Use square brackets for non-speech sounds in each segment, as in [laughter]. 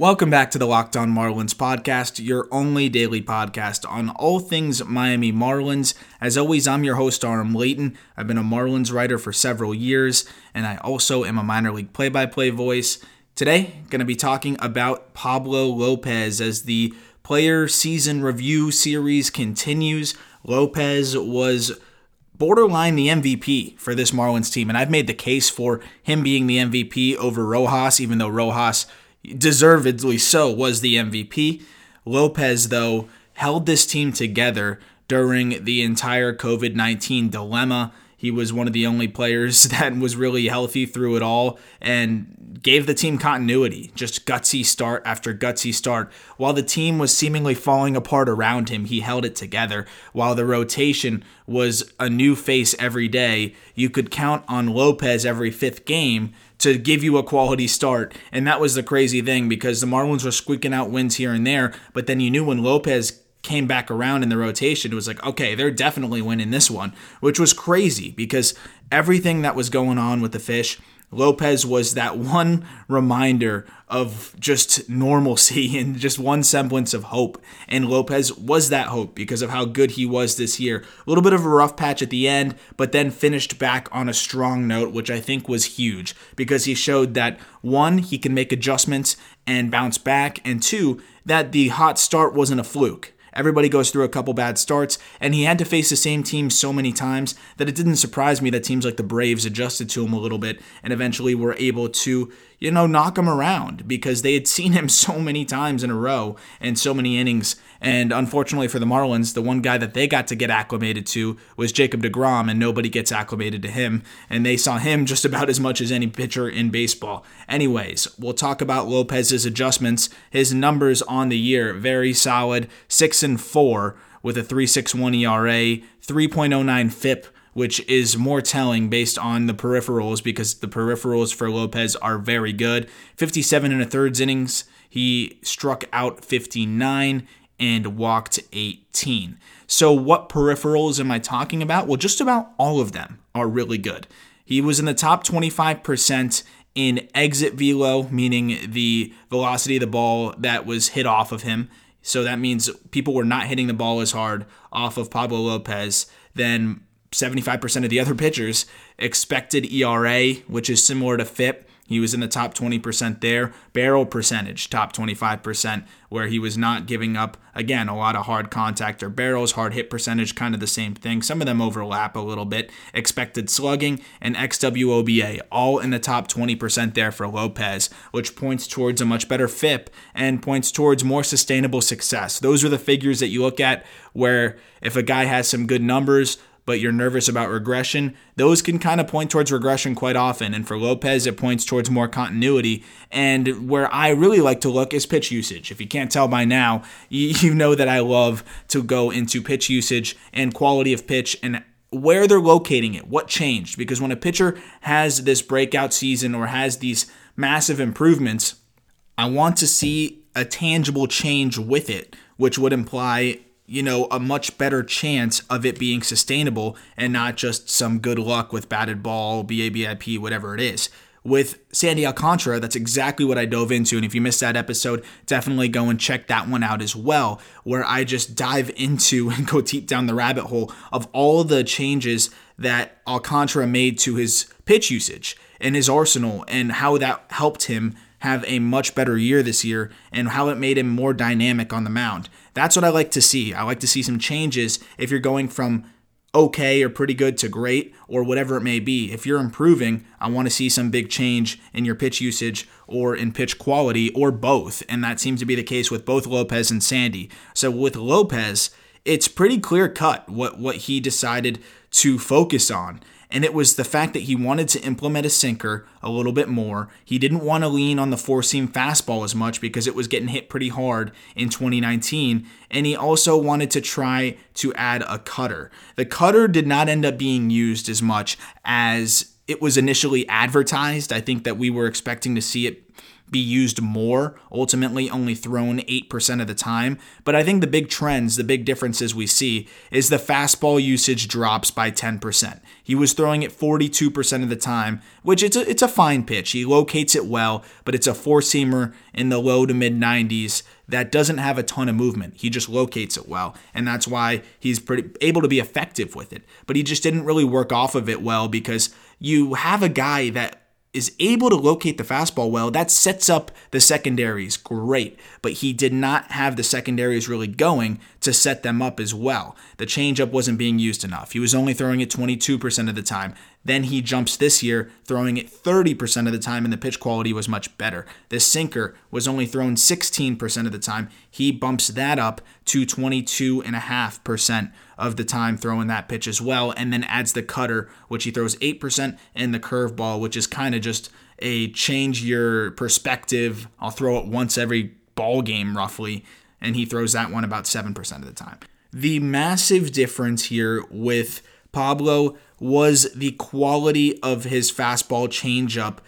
Welcome back to the Locked On Marlins podcast, your only daily podcast on all things Miami Marlins. As always, I'm your host, Aram Leighton. I've been a Marlins writer for several years, and I also am a minor league play by play voice. Today, going to be talking about Pablo Lopez as the player season review series continues. Lopez was borderline the MVP for this Marlins team, and I've made the case for him being the MVP over Rojas, even though Rojas deservedly so, was the MVP. Lopez, though, held this team together during the entire COVID 19 dilemma. He was one of the only players [laughs] that was really healthy through it all and gave the team continuity. Just gutsy start after gutsy start. While the team was seemingly falling apart around him, he held it together. While the rotation was a new face every day, you could count on Lopez every fifth game to give you a quality start. And that was the crazy thing because the Marlins were squeaking out wins here and there, but then you knew when Lopez came back around in the rotation, it was like, okay, they're definitely winning this one, which was crazy because everything that was going on with the fish Lopez was that one reminder of just normalcy [laughs] and just one semblance of hope. And Lopez was that hope because of how good he was this year. A little bit of a rough patch at the end, but then finished back on a strong note, which I think was huge because he showed that one, he can make adjustments and bounce back, and two, that the hot start wasn't a fluke. Everybody goes through a couple bad starts, and he had to face the same team so many times that it didn't surprise me that teams like the Braves adjusted to him a little bit and eventually were able to, you know, knock him around because they had seen him [laughs] so many times in a row and so many innings. And unfortunately for the Marlins, the one guy that they got to get acclimated to was Jacob DeGrom, and nobody gets acclimated to him. And they saw him [laughs] just about as much as any pitcher in baseball. Anyways, we'll talk about Lopez's adjustments. His numbers on the year, very solid 6 and 4 with a 3.61 ERA, 3.09 FIP which is more telling based on the peripherals because the peripherals for Lopez are very good. 57 and a thirds innings. He struck out 59 and walked 18. So, what peripherals am I talking about? Well, just about all of them are really good. He was in the top 25% in exit velo, meaning the velocity of the ball that was hit off of him. So that means people were not hitting the ball as hard off of Pablo Lopez than 75% of the other pitchers. Expected ERA, which is similar to FIP, he was in the top 20% there. Barrel percentage, top 25%, where he was not giving up, again, a lot of hard contact or barrels. Hard hit percentage, kind of the same thing. Some of them overlap a little bit. Expected slugging and XWOBA, all in the top 20% there for Lopez, which points towards a much better FIP and points towards more sustainable success. Those are the figures that you look at where if a guy has some good numbers, but you're nervous about regression, those can kind of point towards regression quite often. And for Lopez, it points towards more continuity. And where I really like to look is pitch usage. If you can't tell by now, [laughs] you know that I love to go into pitch usage and quality of pitch and where they're locating it, what changed. Because when a pitcher has this breakout season or has these massive improvements, I want to see a tangible change with it, which would imply you know, a much better chance of it being sustainable and not just some good luck with batted ball, BABIP, whatever it is. With Sandy Alcantara, that's exactly what I dove into. And if you missed that episode, definitely go and check that one out as well, where I just dive [laughs] into and go deep down the rabbit hole of all the changes that Alcantara made to his pitch usage and his arsenal and how that helped him have a much better year this year and how it made him more dynamic on the mound. That's what I like to see. I like to see some changes if you're going from okay or pretty good to great or whatever it may be. If you're improving, I want to see some big change in your pitch usage or in pitch quality or both. And that seems to be the case with both Lopez and Sandy. So with Lopez, it's pretty clear cut what, what he decided to focus on. And it was the fact that he wanted to implement a sinker a little bit more. He didn't want to lean on the four seam fastball as much because it was getting hit pretty hard in 2019, and he also wanted to try to add a cutter. The cutter did not end up being used as much as it was initially advertised. I think that we were expecting to see it be used more, ultimately only thrown 8% of the time. But I think the big trends, the big differences we see is the fastball usage drops by 10%. He was throwing it 42% of the time, which it's a, it's a fine pitch. He locates it well, but it's a four seamer in the low to mid 90s that doesn't have a ton of movement. He just locates it well, and that's why he's pretty able to be effective with it. But he just didn't really work off of it well because you have a guy that is able to locate the fastball well, that sets up the secondaries great. But he did not have the secondaries really going to set them up as well. The changeup wasn't being used enough. He was only throwing it 22% of the time. Then he jumps this year, throwing it 30% of the time, and the pitch quality was much better. The sinker was only thrown 16% of the time. He bumps that up to 22.5% of the time throwing that pitch as well, and then adds the cutter, which he throws 8%, and the curveball, which is kind of just a change your perspective. I'll throw it once every ball game, roughly, and he throws that one about 7% of the time. The massive difference here with Pablo was the quality of his fastball changeup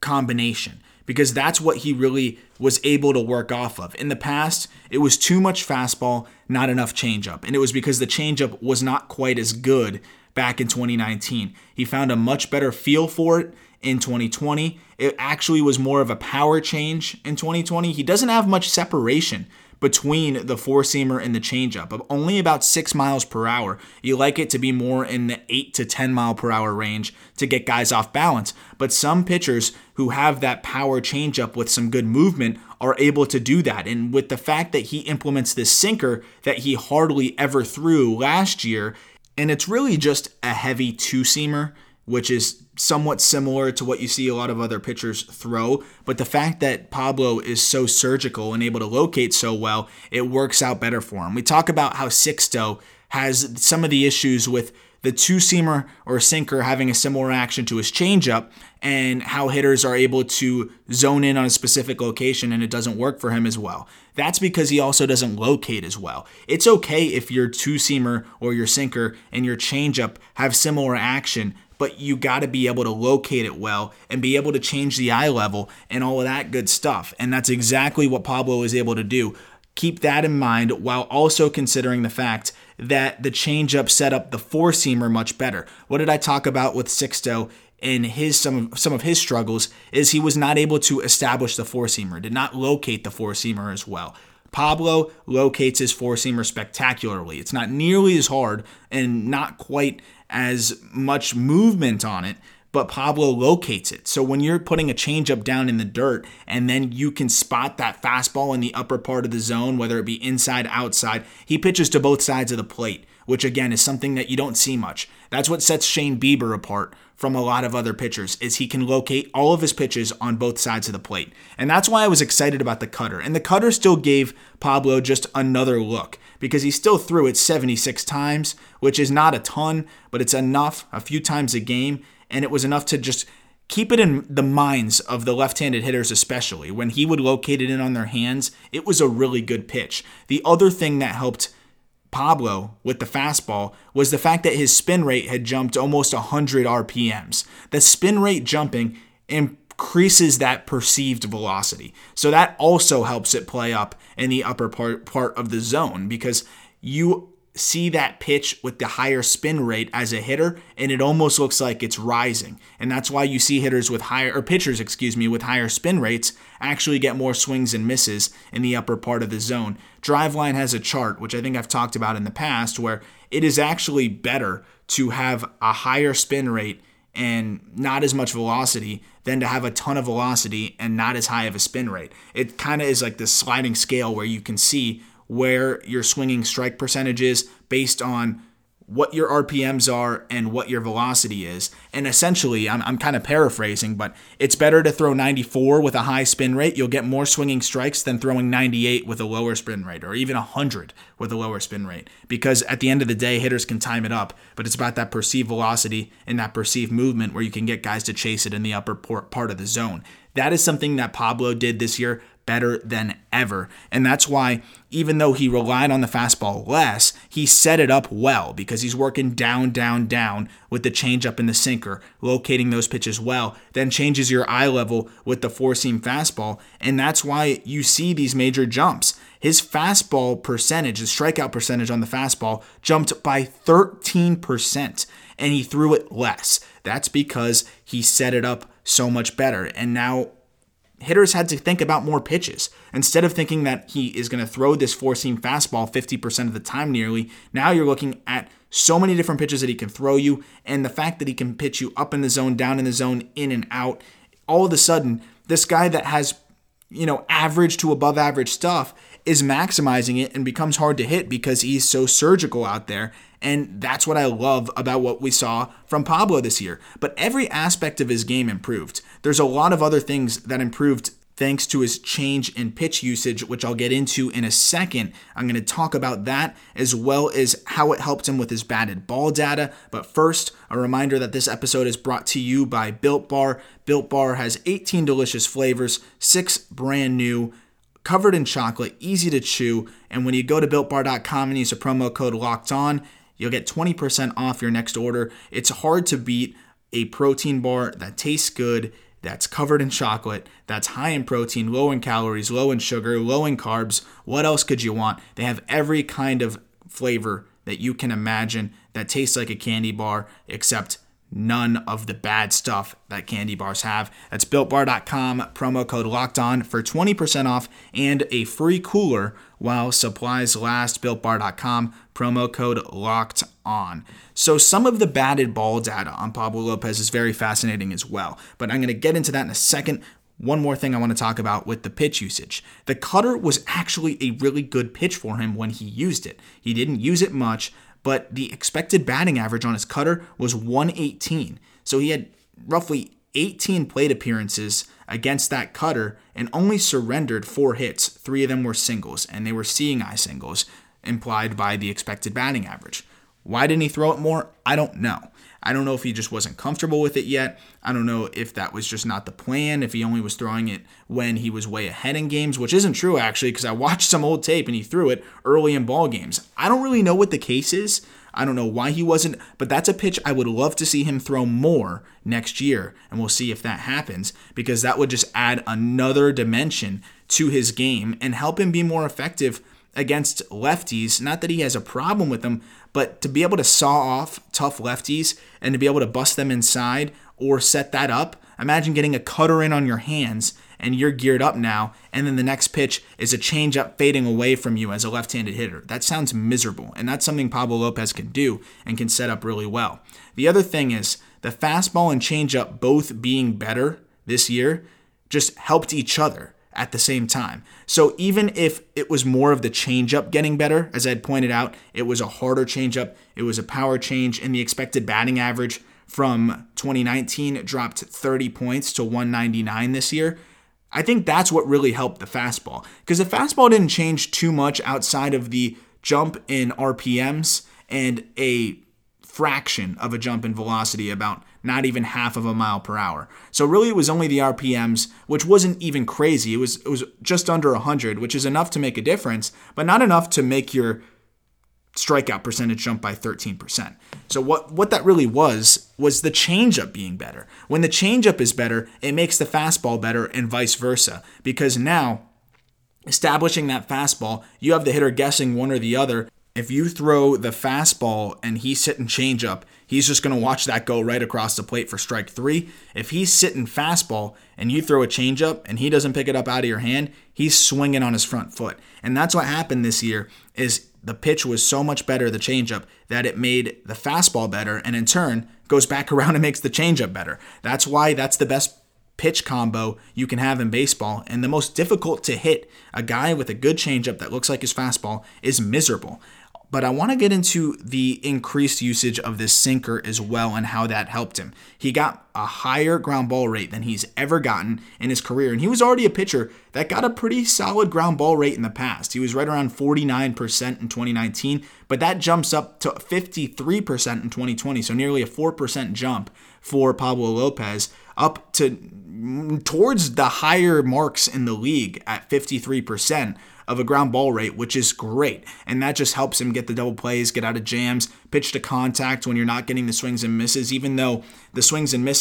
combination because that's what he really was able to work off of. In the past, it was too much fastball, not enough changeup. And it was because the changeup was not quite as good back in 2019. He found a much better feel for it in 2020. It actually was more of a power change in 2020. He doesn't have much separation between the four seamer and the changeup of only about six miles per hour. You like it to be more in the eight to 10 mile per hour range to get guys off balance. But some pitchers who have that power changeup with some good movement are able to do that. And with the fact that he implements this sinker that he hardly ever threw last year, and it's really just a heavy two seamer which is somewhat similar to what you see a lot of other pitchers throw. But the fact that Pablo is so surgical and able to locate so well, it works out better for him. We talk about how Sixto has some of the issues with the two seamer or sinker having a similar action to his changeup, and how hitters are able to zone in on a specific location and it doesn't work for him as well. That's because he also doesn't locate as well. It's okay if your two seamer or your sinker and your changeup have similar action, but you got to be able to locate it well and be able to change the eye level and all of that good stuff. And that's exactly what Pablo is able to do. Keep that in mind while also considering the fact that the changeup set up the four seamer much better. What did I talk about with Sixto in his some some of his struggles is he was not able to establish the four seamer, did not locate the four seamer as well. Pablo locates his four seamer spectacularly. It's not nearly as hard and not quite as much movement on it, but Pablo locates it. So when you're putting a changeup down in the dirt and then you can spot that fastball in the upper part of the zone, whether it be inside, outside, he pitches to both sides of the plate, which again is something that you don't see much. That's what sets Shane Bieber apart from a lot of other pitchers is he can locate all of his pitches on both sides of the plate. And that's why I was excited about the cutter. And the cutter still gave Pablo just another look because he still threw it 76 times, which is not a ton, but it's enough a few times a game. And it was enough to just keep it in the minds of the left handed hitters, especially. When he would locate it in on their hands, it was a really good pitch. The other thing that helped Pablo with the fastball was the fact that his spin rate had jumped almost 100 RPMs. The spin rate jumping increases that perceived velocity. So that also helps it play up in the upper part, part of the zone because you see that pitch with the higher spin rate as a hitter and it almost looks like it's rising. And that's why you see hitters with higher or pitchers, excuse me, with higher spin rates actually get more swings and misses in the upper part of the zone. Driveline has a chart which I think I've talked about in the past where it is actually better to have a higher spin rate and not as much velocity than to have a ton of velocity and not as high of a spin rate. It kind of is like this sliding scale where you can see where your swinging strike percentage is based on what your RPMs are and what your velocity is. And essentially, I'm, I'm kind of paraphrasing, but it's better to throw 94 with a high spin rate. You'll get more swinging strikes than throwing 98 with a lower spin rate or even 100 with a lower spin rate. Because at the end of the day, hitters can time it up, but it's about that perceived velocity and that perceived movement where you can get guys to chase it in the upper part of the zone. That is something that Pablo did this year better than ever. And that's why, even though he relied on the fastball less, he set it up well because he's working down, down, down with the changeup and the sinker, locating those pitches well, then changes your eye level with the four seam fastball. And that's why you see these major jumps. His fastball percentage, the strikeout percentage on the fastball, jumped by 13%, and he threw it less. That's because he set it up so much better. And now hitters had to think about more pitches. Instead of thinking that he is going to throw this four seam fastball 50% of the time nearly, now you're looking at so many different pitches that he can throw you, and the fact that he can pitch you up in the zone, down in the zone, in and out. All of a sudden, this guy that has, you know, average to above average stuff is maximizing it and becomes hard to hit because he's so surgical out there. And that's what I love about what we saw from Pablo this year. But every aspect of his game improved. There's a lot of other things that improved thanks to his change in pitch usage, which I'll get into in a second. I'm going to talk about that as well as how it helped him with his batted ball data. But first, a reminder that this episode is brought to you by Built Bar. Built Bar has 18 delicious flavors, six brand new covered in chocolate, easy to chew. And when you go to builtbar.com and use a promo code locked on, you'll get 20% off your next order. It's hard to beat a protein bar that tastes good, that's covered in chocolate, that's high in protein, low in calories, low in sugar, low in carbs. What else could you want? They have every kind of flavor that you can imagine that tastes like a candy bar, except none of the bad stuff that candy bars have. That's builtbar.com, promo code locked on for 20% off and a free cooler while supplies last. Builtbar.com, promo code locked on. So, some of the batted ball data on Pablo Lopez is very fascinating as well, but I'm going to get into that in a second. One more thing I want to talk about with the pitch usage. The cutter was actually a really good pitch for him when he used it. He didn't use it much, but the expected batting average on his cutter was 118. So he had roughly 18 plate appearances against that cutter and only surrendered four hits. Three of them were singles, and they were seeing eye singles, implied by the expected batting average. Why didn't he throw it more? I don't know. I don't know if he just wasn't comfortable with it yet. I don't know if that was just not the plan, if he only was throwing it when he was way ahead in games, which isn't true actually, because I watched some old tape and he threw it early in ball games. I don't really know what the case is. I don't know why he wasn't, but that's a pitch I would love to see him throw more next year, and we'll see if that happens because that would just add another dimension to his game and help him be more effective against lefties. Not that he has a problem with them, but to be able to saw off tough lefties and to be able to bust them inside or set that up, imagine getting a cutter in on your hands and you're geared up now, and then the next pitch is a changeup fading away from you as a left handed hitter. That sounds miserable, and that's something Pablo Lopez can do and can set up really well. The other thing is the fastball and changeup both being better this year just helped each other at the same time. So even if it was more of the changeup getting better, as had pointed out, it was a harder changeup, it was a power change, and the expected batting average from 2019 dropped 30 points to 199 this year. I think that's what really helped the fastball because the fastball didn't change too much outside of the jump in RPMs and a fraction of a jump in velocity, about not even half of a mile per hour. So really it was only the RPMs, which wasn't even crazy. It was it was just under 100, which is enough to make a difference, but not enough to make your strikeout percentage jump by 13%. So what what that really was was the changeup being better. When the changeup is better, it makes the fastball better and vice versa because now establishing that fastball, you have the hitter guessing one or the other. If you throw the fastball and he's sitting changeup, he's just going to watch that go right across the plate for strike 3. If he's sitting fastball and you throw a changeup and he doesn't pick it up out of your hand, he's swinging on his front foot. And that's what happened this year is the pitch was so much better, the changeup, that it made the fastball better, and in turn goes back [laughs] around and makes the changeup better. That's why that's the best pitch combo you can have in baseball, and the most difficult to hit. A guy with a good changeup that looks like his fastball is miserable. But I want to get into the increased usage of this sinker as well and how that helped him. He got a higher ground ball rate than he's ever gotten in his career, and he was already a pitcher that got a pretty solid ground ball rate in the past. He was right around 49% in 2019, but that jumps up to 53% in 2020, so nearly a 4% jump for Pablo Lopez, up to mm, towards the higher marks in the league at 53% of a ground ball rate, which is great. And that just helps him get the double plays, get out of jams, pitch to contact when you're not getting the swings and misses, even though the swings and misses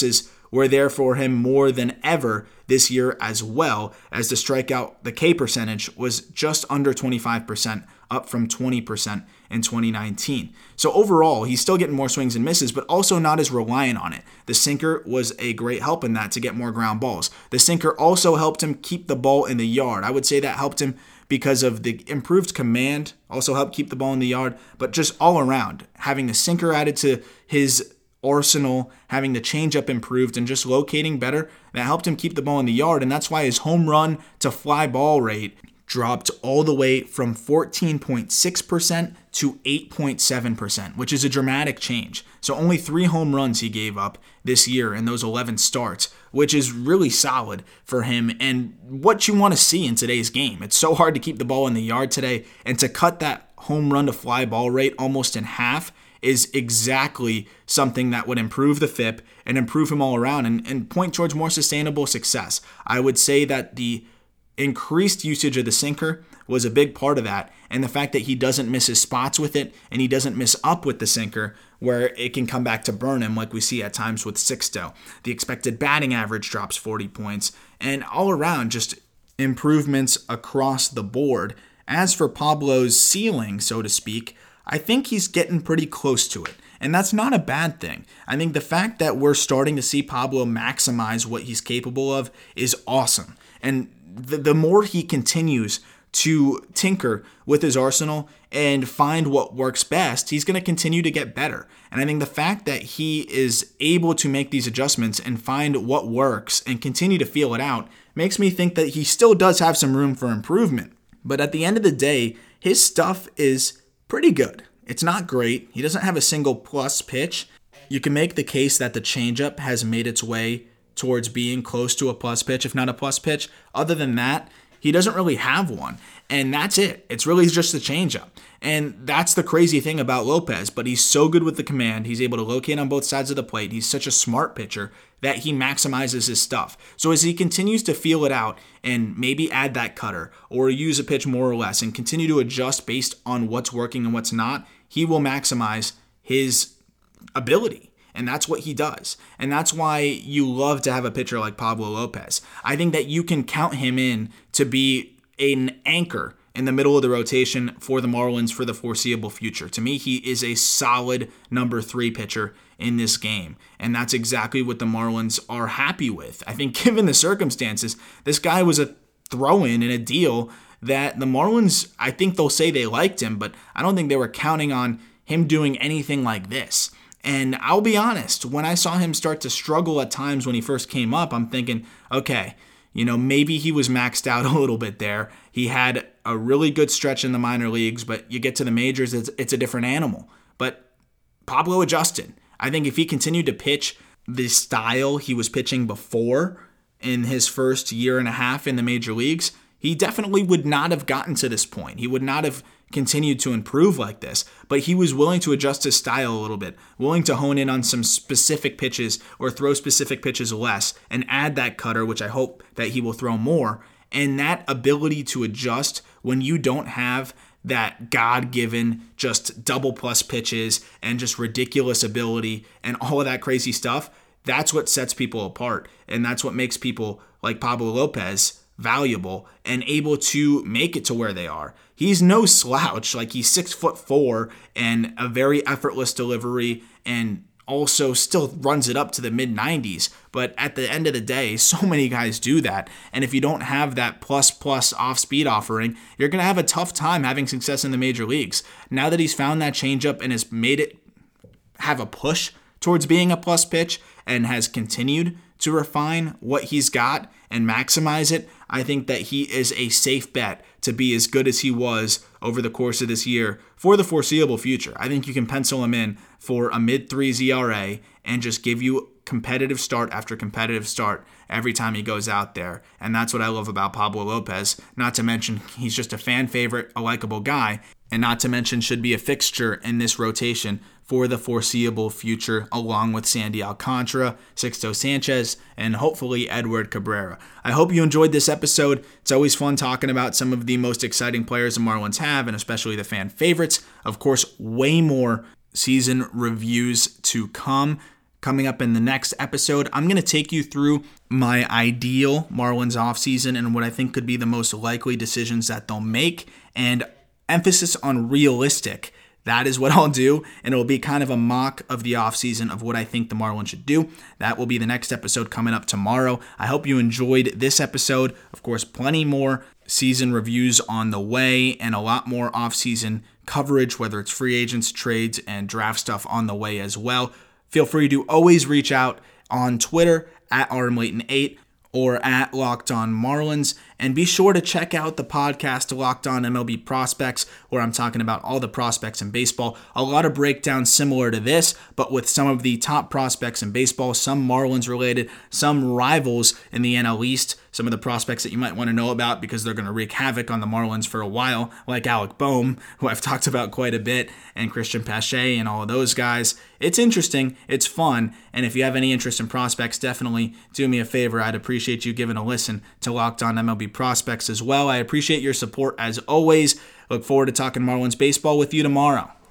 were there for him more than ever this year as well as the strikeout the K percentage was just under 25% up from 20% in 2019. So overall, he's still getting more swings and misses, but also not as reliant on it. The sinker was a great help in that to get more ground balls. The sinker also helped him keep the ball in the yard. I would say that helped him because of the improved command, also helped keep the ball in the yard, but just all around, having the sinker added to his arsenal, having the changeup improved, and just locating better, that helped him keep the ball in the yard. And that's why his home run to fly ball rate dropped all the way from 14.6% to 8.7%, which is a dramatic change. So only three home runs he gave up this year in those 11 starts, which is really solid for him and what you want to see in today's game. It's so hard to keep the ball in the yard today, and to cut that home run to fly ball rate almost in half is exactly something that would improve the FIP and improve him all around and, and point towards more sustainable success. I would say that the increased usage of the sinker was a big part of that. And the fact that he doesn't miss his spots with it and he doesn't miss up with the sinker where it can come back to burn him, like we see at times with Sixto. The expected batting average drops 40 points, and all around, just improvements across the board. As for Pablo's ceiling, so to speak, I think he's getting pretty close to it. And that's not a bad thing. I think the fact that we're starting to see Pablo maximize what he's capable of is awesome. And the, the more he continues to tinker with his arsenal and find what works best, he's going to continue to get better. And I think the fact that he is able to make these adjustments and find what works and continue to feel it out makes me think that he still does have some room for improvement. But at the end of the day, his stuff is pretty good. It's not great. He doesn't have a single plus pitch. You can make the case that the changeup has made its way towards being close to a plus pitch, if not a plus pitch. Other than that, he doesn't really have one. And that's it. It's really just a changeup. And that's the crazy thing about Lopez, but he's so good with the command. He's able to locate on both sides of the plate. He's such a smart pitcher that he maximizes his stuff. So as he continues to feel it out and maybe add that cutter or use a pitch more or less and continue to adjust based on what's working and what's not, he will maximize his ability. And that's what he does. And that's why you love to have a pitcher like Pablo Lopez. I think that you can count him in to be an anchor in the middle of the rotation for the Marlins for the foreseeable future. To me, he is a solid number three pitcher in this game. And that's exactly what the Marlins are happy with. I think, [laughs] given the circumstances, this guy was a throw in in a deal that the Marlins, I think they'll say they liked him, but I don't think they were counting on him doing anything like this. And I'll be honest, when I saw him start to struggle at times when he first came up, I'm thinking, okay, you know, maybe he was maxed out [laughs] a little bit there. He had a really good stretch in the minor leagues, but you get to the majors, it's, it's a different animal. But Pablo adjusted. I think if he continued to pitch the style he was pitching before in his first year and a half in the major leagues, he definitely would not have gotten to this point. He would not have continued to improve like this, but he was willing to adjust his style a little bit, willing to hone in on some specific pitches or throw specific pitches less and add that cutter, which I hope that he will throw more. And that ability to adjust when you don't have that God given just double plus pitches and just ridiculous ability and [laughs] all of that crazy stuff, that's what sets people apart. And that's what makes people like Pablo Lopez valuable and able to make it to where they are. He's no slouch. Like he's six foot four and a very effortless delivery and also still runs it up to the mid 90s. But at the end of the day, [laughs] so many guys do that. And if you don't have that plus plus off speed offering, you're going to have a tough time having success in the major leagues. Now that he's found that changeup and has made it have a push towards being a plus pitch and has continued to refine what he's got and maximize it, I think that he is a safe bet to be as good as he was over the course of this year for the foreseeable future. I think you can pencil him in for a mid threes ERA and just give you competitive start after competitive start every time he goes out there. And that's what I love about Pablo Lopez. Not to mention, he's just a fan favorite, a likable guy, and not to mention, should be a fixture in this rotation for the foreseeable future, along with Sandy Alcantara, Sixto Sanchez, and hopefully Edward Cabrera. I hope you enjoyed this episode. It's always fun talking about some of the most exciting players the Marlins have, and especially the fan favorites. Of course, way more season reviews to come. Coming up in the next episode, I'm going to take you through my ideal Marlins offseason and what I think could be the most likely decisions that they'll make, and emphasis on realistic that is what [laughs] I'll do, and it will be kind of a mock of the offseason of what I think the Marlins should do. That will be the next episode coming up tomorrow. I hope you enjoyed this episode. Of course, plenty more season reviews on the way and a lot more offseason coverage, whether it's free agents, trades, and draft stuff on the way as well. Feel free to always reach out on Twitter at RMLayton8 or at Locked On Marlins. And be sure to check out the podcast Locked On MLB Prospects, where I'm talking about all the prospects in baseball. A lot of breakdowns similar to this, but with some of the top prospects in baseball, some Marlins related, some rivals in the NL East, some of the prospects that you might want to know about because they're going to wreak havoc on the Marlins for a while, like Alec Bohm, who I've [laughs] talked about quite a bit, and Cristian Pache and all of those guys. It's interesting, it's fun, and if you have any interest in prospects, definitely do me a favor. I'd appreciate you giving a listen to Locked On MLB Prospects as well. I appreciate your support as always. Look forward to talking Marlins baseball with you tomorrow.